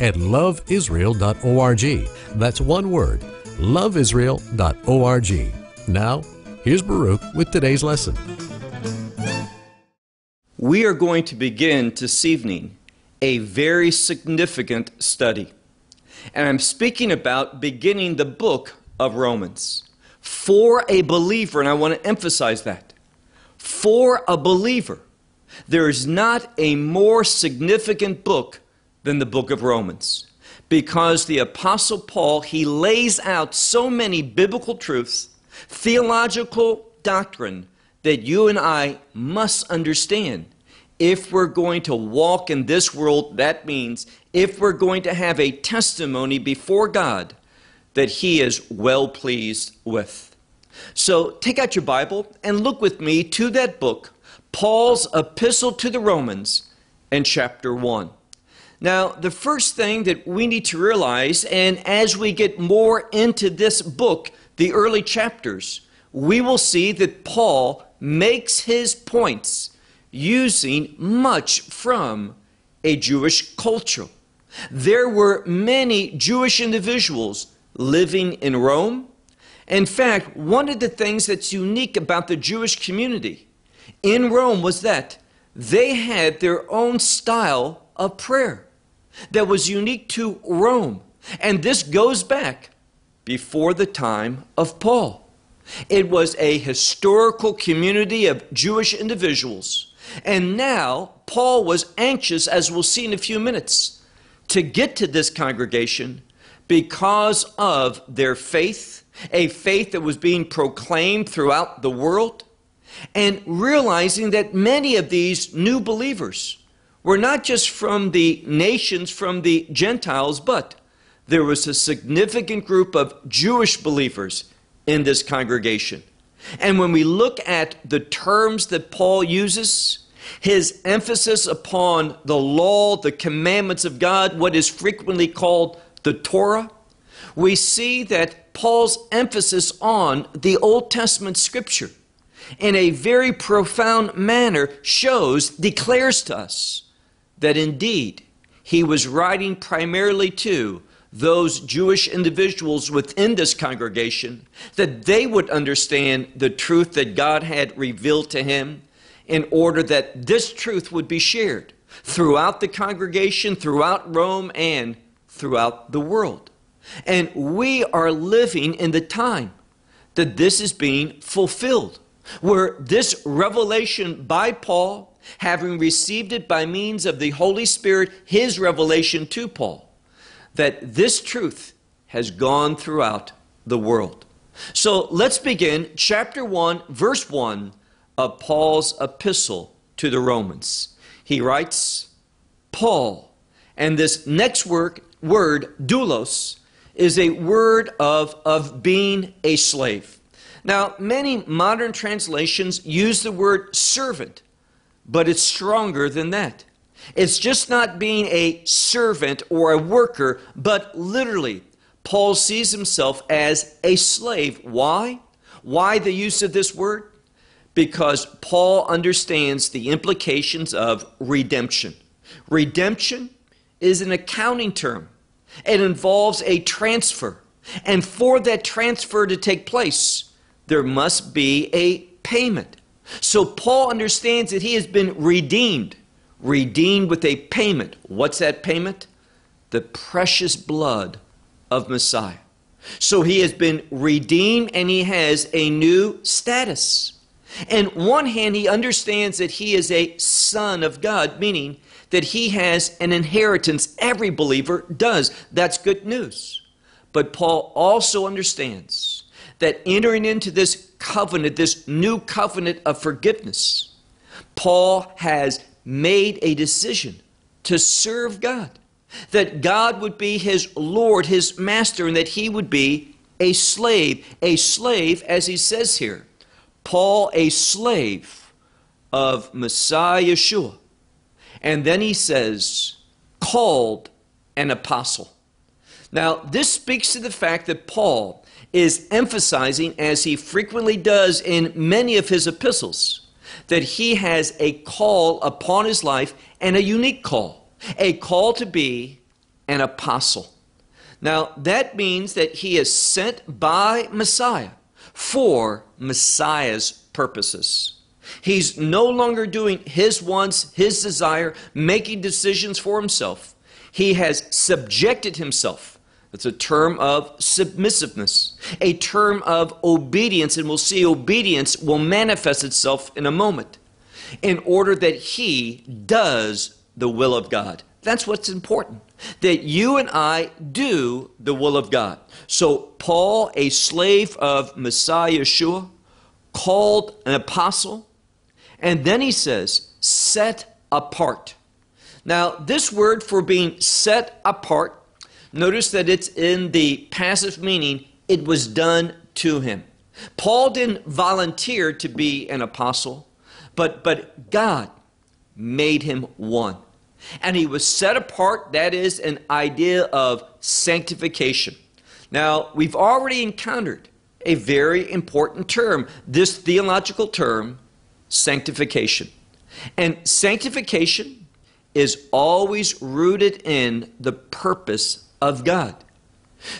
at loveisrael.org. That's one word, loveisrael.org. Now, here's Baruch with today's lesson. We are going to begin this evening a very significant study. And I'm speaking about beginning the book of Romans. For a believer, and I want to emphasize that, for a believer, there is not a more significant book than the book of Romans. Because the Apostle Paul, he lays out so many biblical truths, theological doctrine that you and I must understand. If we're going to walk in this world, that means if we're going to have a testimony before God that He is well pleased with. So take out your Bible and look with me to that book, Paul's Epistle to the Romans, and chapter 1. Now, the first thing that we need to realize, and as we get more into this book, the early chapters, we will see that Paul makes his points using much from a Jewish culture. There were many Jewish individuals living in Rome. In fact, one of the things that's unique about the Jewish community in Rome was that they had their own style of prayer that was unique to Rome. And this goes back before the time of Paul. It was a historical community of Jewish individuals. And now Paul was anxious, as we'll see in a few minutes, to get to this congregation because of their faith, a faith that was being proclaimed throughout the world, and realizing that many of these new believers were not just from the nations, from the Gentiles, but there was a significant group of Jewish believers in this congregation. And when we look at the terms that Paul uses, his emphasis upon the law, the commandments of God, what is frequently called the Torah, we see that Paul's emphasis on the Old Testament scripture in a very profound manner shows, declares to us that indeed he was writing primarily to those Jewish individuals within this congregation, that they would understand the truth that God had revealed to him in order that this truth would be shared throughout the congregation, throughout Rome, and throughout the world. And we are living in the time that this is being fulfilled, where this revelation by Paul having received it by means of the Holy Spirit, his revelation to Paul, that this truth has gone throughout the world. So let's begin chapter 1, verse 1 of Paul's epistle to the Romans. He writes, Paul, and this next word, word doulos, is a word of, of being a slave. Now, many modern translations use the word servant but it's stronger than that. It's just not being a servant or a worker, but literally, Paul sees himself as a slave. Why? Why the use of this word? Because Paul understands the implications of redemption. Redemption is an accounting term, it involves a transfer. And for that transfer to take place, there must be a payment. So Paul understands that he has been redeemed, redeemed with a payment. What's that payment? The precious blood of Messiah. So he has been redeemed and he has a new status. And one hand, he understands that he is a son of God, meaning that he has an inheritance. Every believer does. That's good news. But Paul also understands that entering into this covenant, this new covenant of forgiveness, Paul has made a decision to serve God. that God would be his Lord, his master, and that he would be a slave. A slave, as he says here. Paul, a slave of Messiah Yeshua. And then he says, called an apostle. Now, this speaks to the fact that Paul is emphasizing, as he frequently does in many of his epistles, that he has a call upon his life and a unique call, a call to be an apostle. Now, that means that he is sent by Messiah for Messiah's purposes. He's no longer doing his wants, his desire, making decisions for himself. He has subjected himself. It's a term of submissiveness, a term of obedience, and we'll see obedience will manifest itself in a moment in order that he does the will of God. That's what's important. That you and I do the will of God. So, Paul, a slave of Messiah Yeshua, called an apostle, and then he says, set apart. Now, this word for being set apart, notice that it's in the passive meaning, it was done to him. Paul didn't volunteer to be an apostle, but, but God made him one. And he was set apart, that is an idea of sanctification. Now, we've already encountered a very important term, this theological term, sanctification. And sanctification is always rooted in the purpose of God.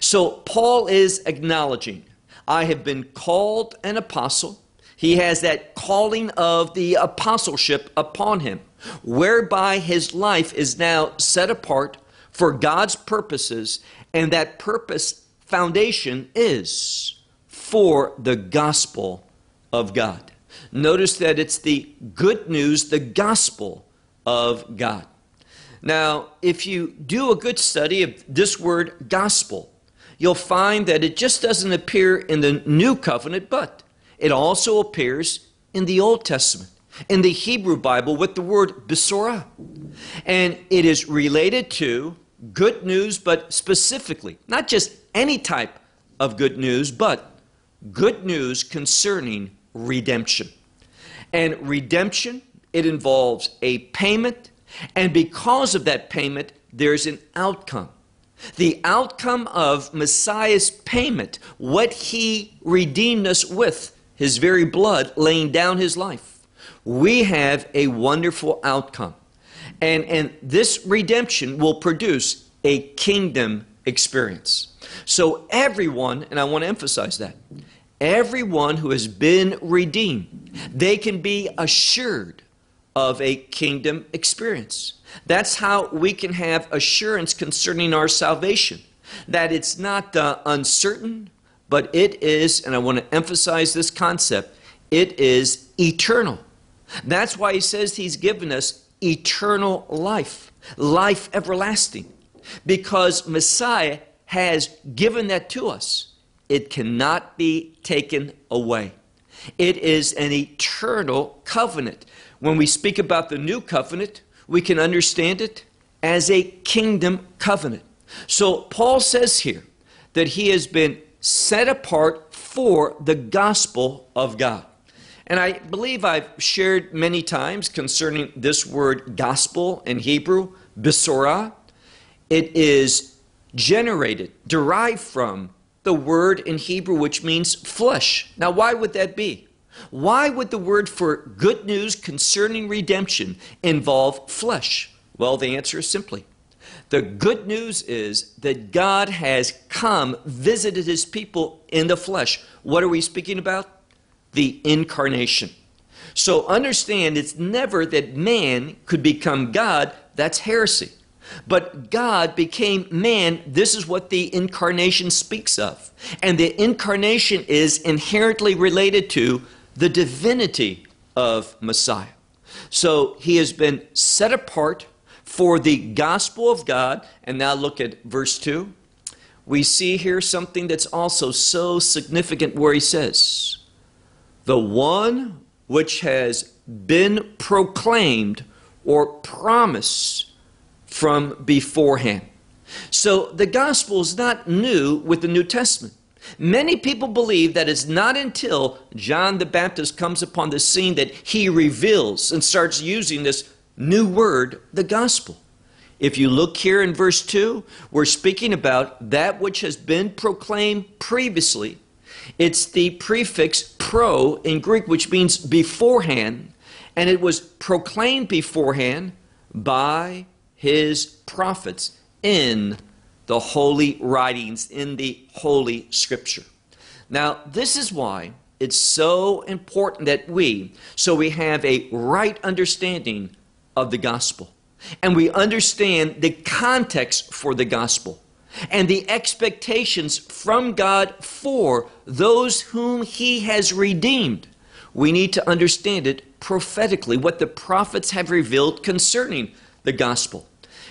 So Paul is acknowledging, I have been called an apostle. He has that calling of the apostleship upon him, whereby his life is now set apart for God's purposes, and that purpose foundation is for the gospel of God. Notice that it's the good news, the gospel of God. Now, if you do a good study of this word gospel, you'll find that it just doesn't appear in the New Covenant, but it also appears in the Old Testament, in the Hebrew Bible with the word besorah. And it is related to good news, but specifically, not just any type of good news, but good news concerning redemption. And redemption, it involves a payment, and because of that payment, there's an outcome. The outcome of Messiah's payment, what he redeemed us with, his very blood, laying down his life. We have a wonderful outcome. And, and this redemption will produce a kingdom experience. So, everyone, and I want to emphasize that, everyone who has been redeemed, they can be assured of a kingdom experience. That's how we can have assurance concerning our salvation. That it's not uh, uncertain, but it is, and I want to emphasize this concept, it is eternal. That's why he says he's given us eternal life, life everlasting, because Messiah has given that to us it cannot be taken away. It is an eternal covenant. When we speak about the new covenant, we can understand it as a kingdom covenant. So Paul says here that he has been set apart for the gospel of God. And I believe I've shared many times concerning this word gospel in Hebrew, besorah. It is generated, derived from the word in Hebrew which means flesh. Now, why would that be? Why would the word for good news concerning redemption involve flesh? Well, the answer is simply the good news is that God has come, visited his people in the flesh. What are we speaking about? The incarnation. So understand it's never that man could become God, that's heresy. But God became man. This is what the incarnation speaks of. And the incarnation is inherently related to the divinity of Messiah. So he has been set apart for the gospel of God. And now look at verse 2. We see here something that's also so significant where he says, The one which has been proclaimed or promised from beforehand. So the gospel is not new with the New Testament. Many people believe that it's not until John the Baptist comes upon the scene that he reveals and starts using this new word, the gospel. If you look here in verse 2, we're speaking about that which has been proclaimed previously. It's the prefix pro in Greek, which means beforehand, and it was proclaimed beforehand by his prophets in the holy writings, in the holy scripture. Now, this is why it's so important that we, so we have a right understanding of the gospel and we understand the context for the gospel and the expectations from God for those whom He has redeemed. We need to understand it prophetically, what the prophets have revealed concerning the gospel.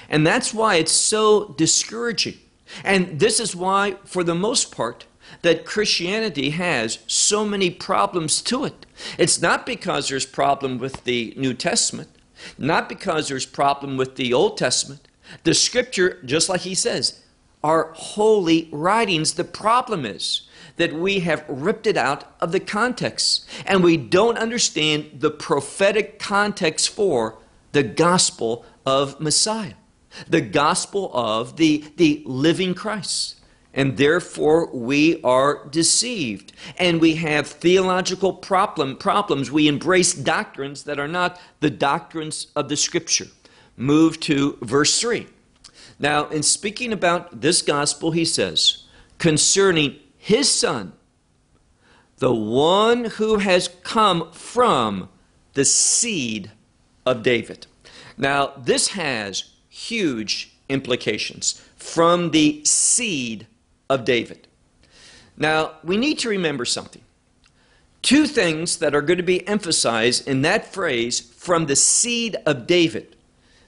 And that's why it's so discouraging. And this is why, for the most part, that Christianity has so many problems to it. It's not because there's problem with the New Testament, not because there's problem with the Old Testament. The scripture, just like he says, are holy writings. The problem is that we have ripped it out of the context and we don't understand the prophetic context for the gospel of Messiah the gospel of the, the living Christ. And therefore, we are deceived. And we have theological problem, problems. We embrace doctrines that are not the doctrines of the Scripture. Move to verse 3. Now, in speaking about this gospel, he says, concerning his son, the one who has come from the seed of David. Now, this has huge implications from the seed of David. Now, we need to remember something. Two things that are going to be emphasized in that phrase, from the seed of David.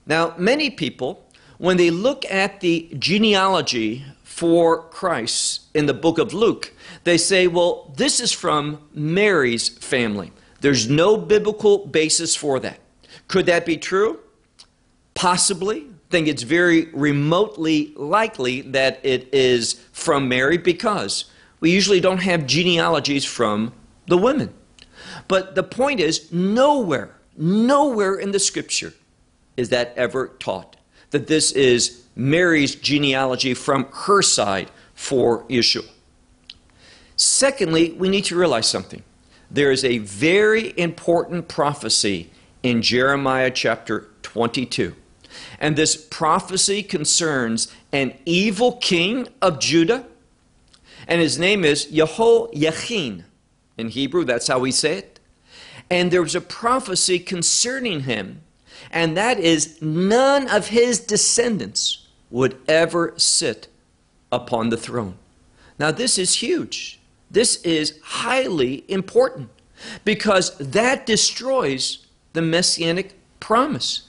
Now, many people, when they look at the genealogy for Christ in the book of Luke, they say, well, this is from Mary's family. There's no biblical basis for that. Could that be true? Possibly think it's very remotely likely that it is from Mary because we usually don't have genealogies from the women. But the point is, nowhere, nowhere in the scripture is that ever taught that this is Mary's genealogy from her side for Yeshua. Secondly, we need to realize something. There is a very important prophecy in Jeremiah chapter 22 and this prophecy concerns an evil king of Judah, and his name is Jehoiachin. In Hebrew, that's how we say it. And there was a prophecy concerning him, and that is none of his descendants would ever sit upon the throne. Now, this is huge. This is highly important because that destroys the messianic promise.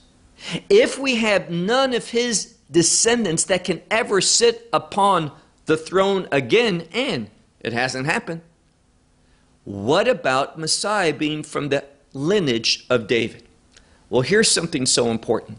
If we have none of his descendants that can ever sit upon the throne again, and it hasn't happened, what about Messiah being from the lineage of David? Well, here's something so important.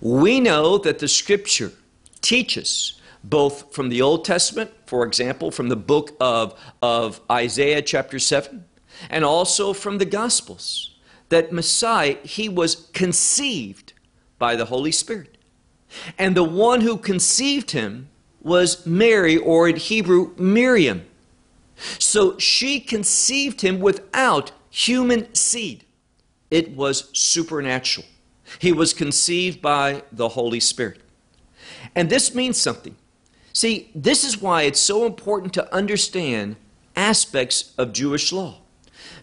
We know that the scripture teaches both from the Old Testament, for example, from the book of, of Isaiah chapter 7, and also from the Gospels, that Messiah, he was conceived by the Holy Spirit. And the one who conceived him was Mary, or in Hebrew, Miriam. So she conceived him without human seed. It was supernatural. He was conceived by the Holy Spirit. And this means something. See, this is why it's so important to understand aspects of Jewish law.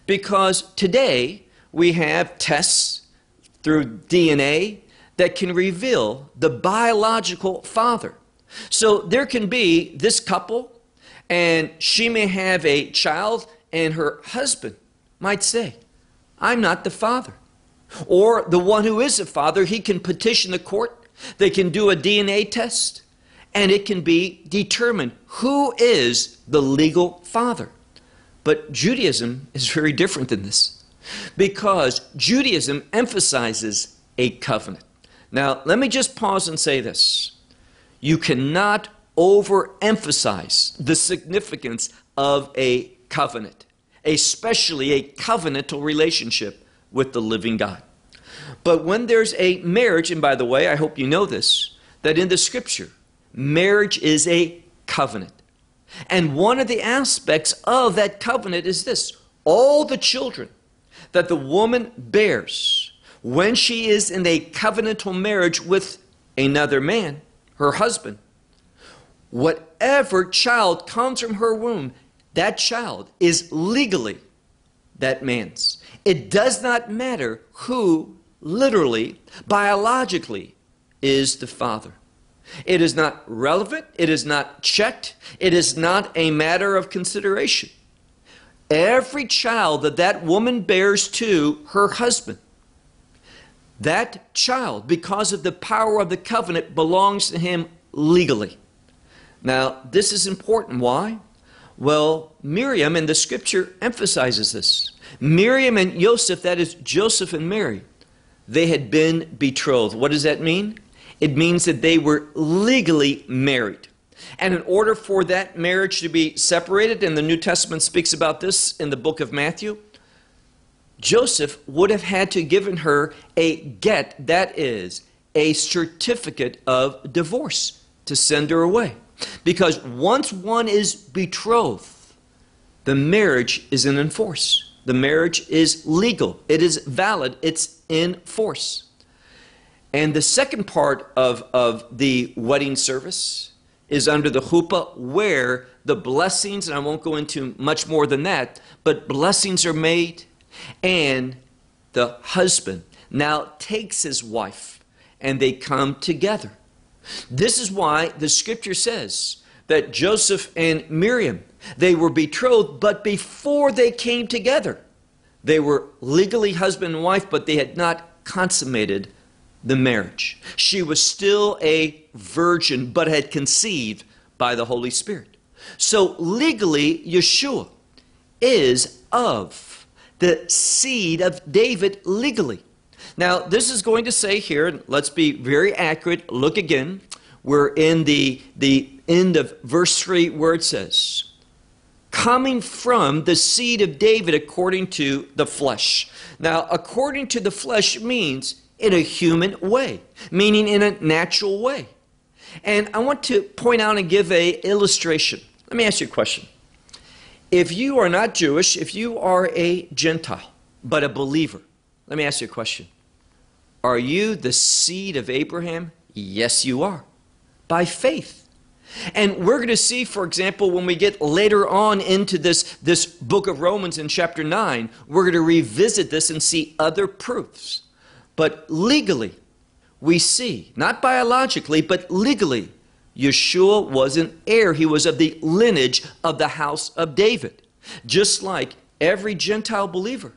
Because today we have tests through DNA that can reveal the biological father. So there can be this couple, and she may have a child, and her husband might say, I'm not the father. Or the one who is the father, he can petition the court, they can do a DNA test, and it can be determined who is the legal father. But Judaism is very different than this because Judaism emphasizes a covenant. Now, let me just pause and say this. You cannot overemphasize the significance of a covenant, especially a covenantal relationship with the living God. But when there's a marriage, and by the way, I hope you know this, that in the scripture, marriage is a covenant. And one of the aspects of that covenant is this all the children that the woman bears when she is in a covenantal marriage with another man, her husband, whatever child comes from her womb, that child is legally that man's. It does not matter who, literally, biologically, is the father. It is not relevant. It is not checked. It is not a matter of consideration. Every child that that woman bears to her husband, that child, because of the power of the covenant, belongs to him legally. Now, this is important. Why? Well, Miriam in the scripture emphasizes this. Miriam and Joseph, that is Joseph and Mary, they had been betrothed. What does that mean? It means that they were legally married. And in order for that marriage to be separated, and the New Testament speaks about this in the book of Matthew, Joseph would have had to given her a get, that is, a certificate of divorce to send her away. Because once one is betrothed, the marriage is in force. The marriage is legal, it is valid, it's in force. And the second part of, of the wedding service is under the chuppah, where the blessings, and I won't go into much more than that, but blessings are made, and the husband now takes his wife, and they come together. This is why the scripture says that Joseph and Miriam, they were betrothed, but before they came together, they were legally husband and wife, but they had not consummated the marriage. She was still a virgin, but had conceived by the Holy Spirit. So legally, Yeshua is of the seed of David legally. Now, this is going to say here, let's be very accurate. Look again. We're in the, the end of verse 3 where it says, coming from the seed of David according to the flesh. Now, according to the flesh means in a human way, meaning in a natural way. And I want to point out and give a illustration. Let me ask you a question. If you are not Jewish, if you are a Gentile, but a believer, let me ask you a question. Are you the seed of Abraham? Yes, you are. By faith. And we're going to see, for example, when we get later on into this, this book of Romans in chapter 9, we're going to revisit this and see other proofs but legally, we see, not biologically, but legally, Yeshua was an heir. He was of the lineage of the house of David, just like every Gentile believer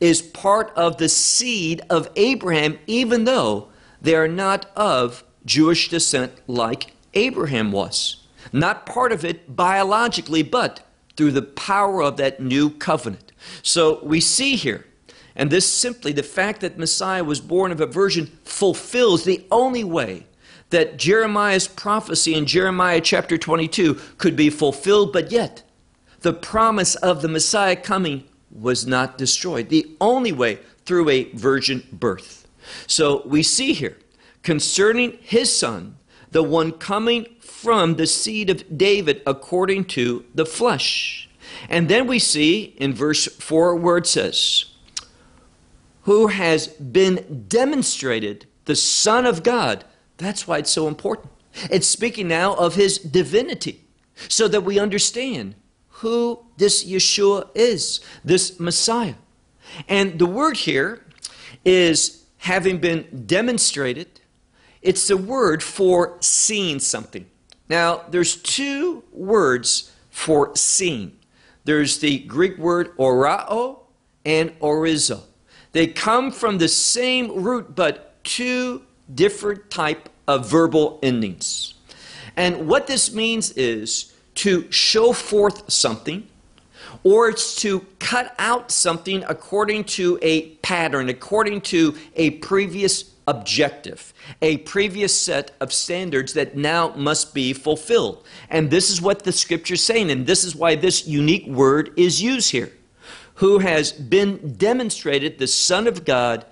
is part of the seed of Abraham, even though they are not of Jewish descent like Abraham was. Not part of it biologically, but through the power of that new covenant. So we see here and this simply, the fact that Messiah was born of a virgin, fulfills the only way that Jeremiah's prophecy in Jeremiah chapter 22 could be fulfilled, but yet the promise of the Messiah coming was not destroyed. The only way through a virgin birth. So we see here concerning his son, the one coming from the seed of David according to the flesh. And then we see in verse 4 where it says, who has been demonstrated the Son of God. That's why it's so important. It's speaking now of his divinity so that we understand who this Yeshua is, this Messiah. And the word here is having been demonstrated, it's the word for seeing something. Now, there's two words for seeing. There's the Greek word orao and orizo. They come from the same root, but two different type of verbal endings. And what this means is to show forth something, or it's to cut out something according to a pattern, according to a previous objective, a previous set of standards that now must be fulfilled. And this is what the scripture is saying, and this is why this unique word is used here. Who has been demonstrated the Son of God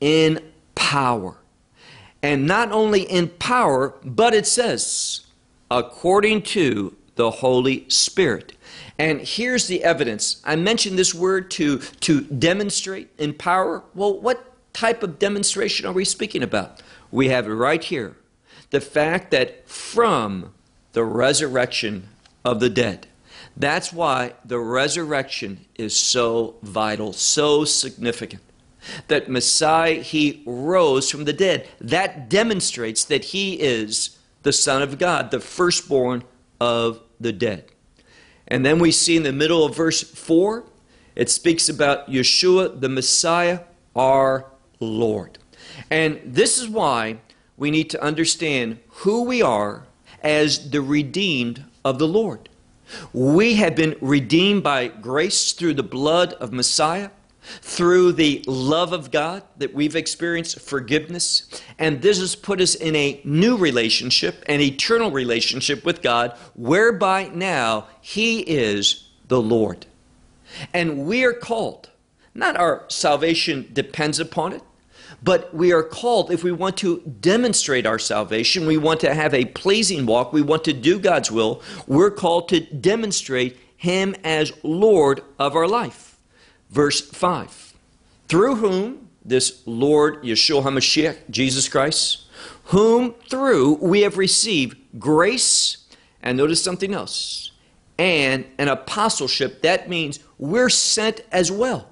in power. And not only in power, but it says, according to the Holy Spirit. And here's the evidence. I mentioned this word to, to demonstrate in power. Well, what type of demonstration are we speaking about? We have it right here. The fact that from the resurrection of the dead. That's why the resurrection is so vital, so significant. That Messiah, he rose from the dead. That demonstrates that he is the Son of God, the firstborn of the dead. And then we see in the middle of verse 4, it speaks about Yeshua, the Messiah, our Lord. And this is why we need to understand who we are as the redeemed of the Lord. We have been redeemed by grace through the blood of Messiah through the love of God that we've experienced forgiveness. And this has put us in a new relationship, an eternal relationship with God, whereby now He is the Lord. And we are called, not our salvation depends upon it, but we are called, if we want to demonstrate our salvation, we want to have a pleasing walk, we want to do God's will, we're called to demonstrate Him as Lord of our life. Verse 5 Through whom this Lord Yeshua HaMashiach, Jesus Christ, whom through we have received grace, and notice something else, and an apostleship. That means we're sent as well.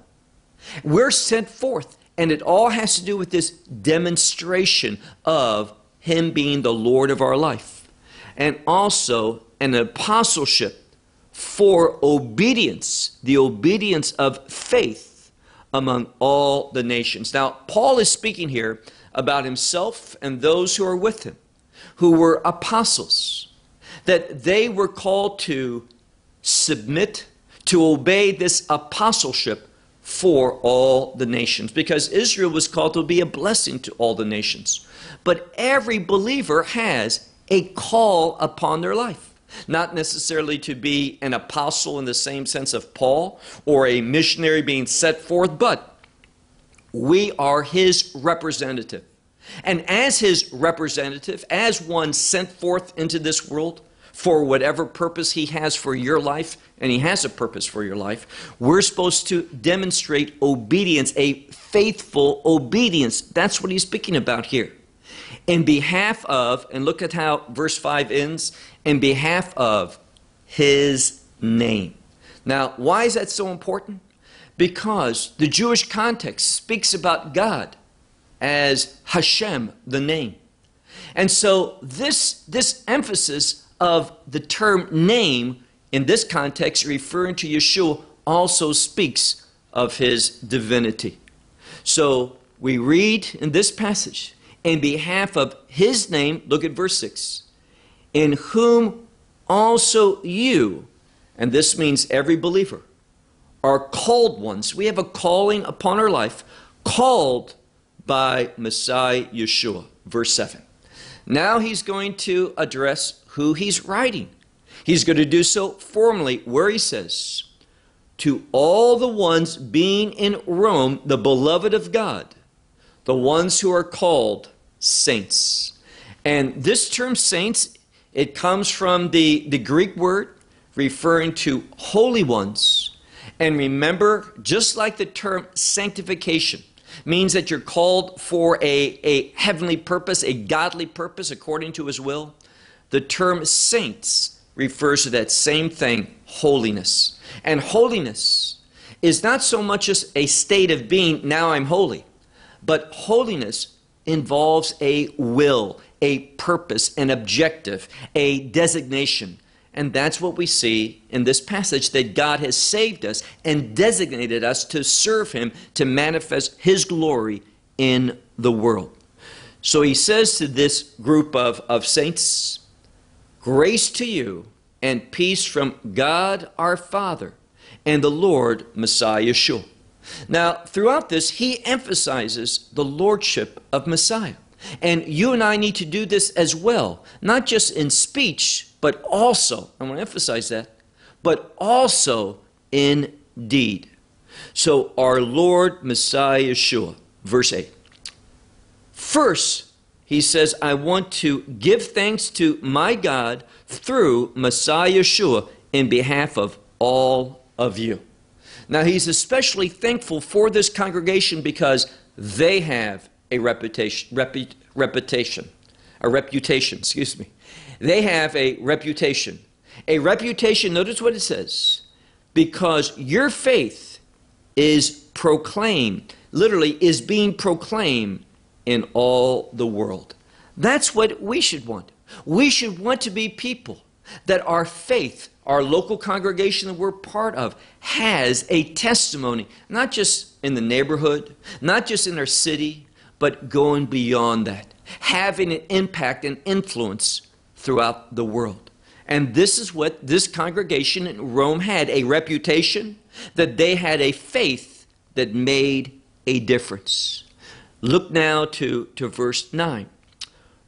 We're sent forth. And it all has to do with this demonstration of Him being the Lord of our life. And also an apostleship for obedience, the obedience of faith among all the nations. Now, Paul is speaking here about himself and those who are with him, who were apostles, that they were called to submit, to obey this apostleship for all the nations, because Israel was called to be a blessing to all the nations. But every believer has a call upon their life. Not necessarily to be an apostle in the same sense of Paul or a missionary being set forth, but we are his representative. And as his representative, as one sent forth into this world for whatever purpose he has for your life, and he has a purpose for your life, we're supposed to demonstrate obedience, a faithful obedience. That's what he's speaking about here in behalf of, and look at how verse 5 ends, in behalf of his name. Now, why is that so important? Because the Jewish context speaks about God as Hashem, the name. And so this, this emphasis of the term name in this context, referring to Yeshua, also speaks of his divinity. So we read in this passage in behalf of his name, look at verse 6, in whom also you, and this means every believer, are called ones. We have a calling upon our life, called by Messiah Yeshua. Verse 7. Now he's going to address who he's writing. He's going to do so formally, where he says, To all the ones being in Rome, the beloved of God, the ones who are called saints. And this term saints, it comes from the, the Greek word referring to holy ones. And remember, just like the term sanctification means that you're called for a, a heavenly purpose, a godly purpose according to his will, the term saints refers to that same thing, holiness. And holiness is not so much as a state of being, now I'm holy, but holiness involves a will, a purpose, an objective, a designation. And that's what we see in this passage that God has saved us and designated us to serve Him, to manifest His glory in the world. So he says to this group of, of saints, Grace to you and peace from God our Father and the Lord Messiah Yeshua. Now, throughout this, he emphasizes the lordship of Messiah. And you and I need to do this as well, not just in speech, but also, I want to emphasize that, but also in deed. So, our Lord Messiah Yeshua, verse 8. First, he says, I want to give thanks to my God through Messiah Yeshua in behalf of all of you. Now, he's especially thankful for this congregation because they have a reputation, repu, reputation, a reputation, excuse me. They have a reputation. A reputation, notice what it says, because your faith is proclaimed, literally, is being proclaimed in all the world. That's what we should want. We should want to be people that our faith, our local congregation that we're part of, has a testimony, not just in the neighborhood, not just in our city, but going beyond that, having an impact and influence throughout the world. And this is what this congregation in Rome had a reputation that they had a faith that made a difference. Look now to, to verse 9.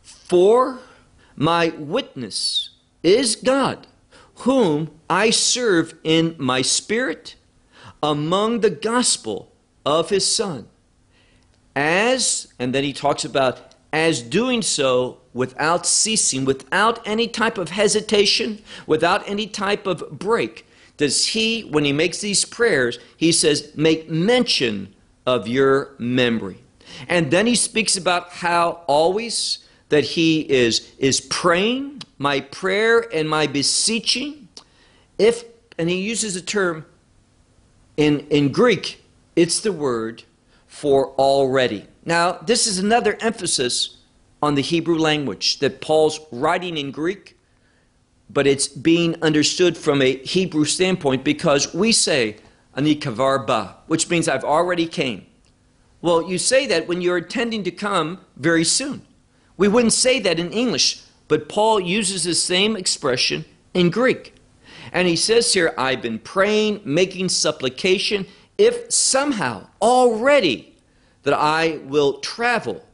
For my witness is God, whom I serve in my spirit among the gospel of his Son. As, and then he talks about as doing so without ceasing, without any type of hesitation, without any type of break. Does he, when he makes these prayers, he says, make mention of your memory. And then he speaks about how always that he is, is praying, my prayer and my beseeching. If, and he uses a term in, in Greek, it's the word for already. Now, this is another emphasis on the Hebrew language that Paul's writing in Greek, but it's being understood from a Hebrew standpoint because we say, Ani kavar ba, which means I've already came. Well, you say that when you're intending to come very soon. We wouldn't say that in English, but Paul uses the same expression in Greek. And he says here, I've been praying, making supplication, if somehow already that I will travel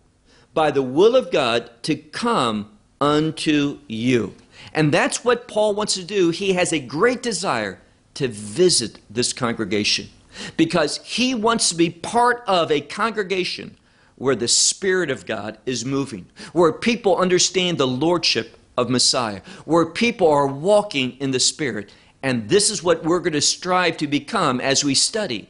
by the will of God to come unto you. And that's what Paul wants to do. He has a great desire to visit this congregation because he wants to be part of a congregation where the Spirit of God is moving, where people understand the Lordship of Messiah, where people are walking in the Spirit. And this is what we're going to strive to become as we study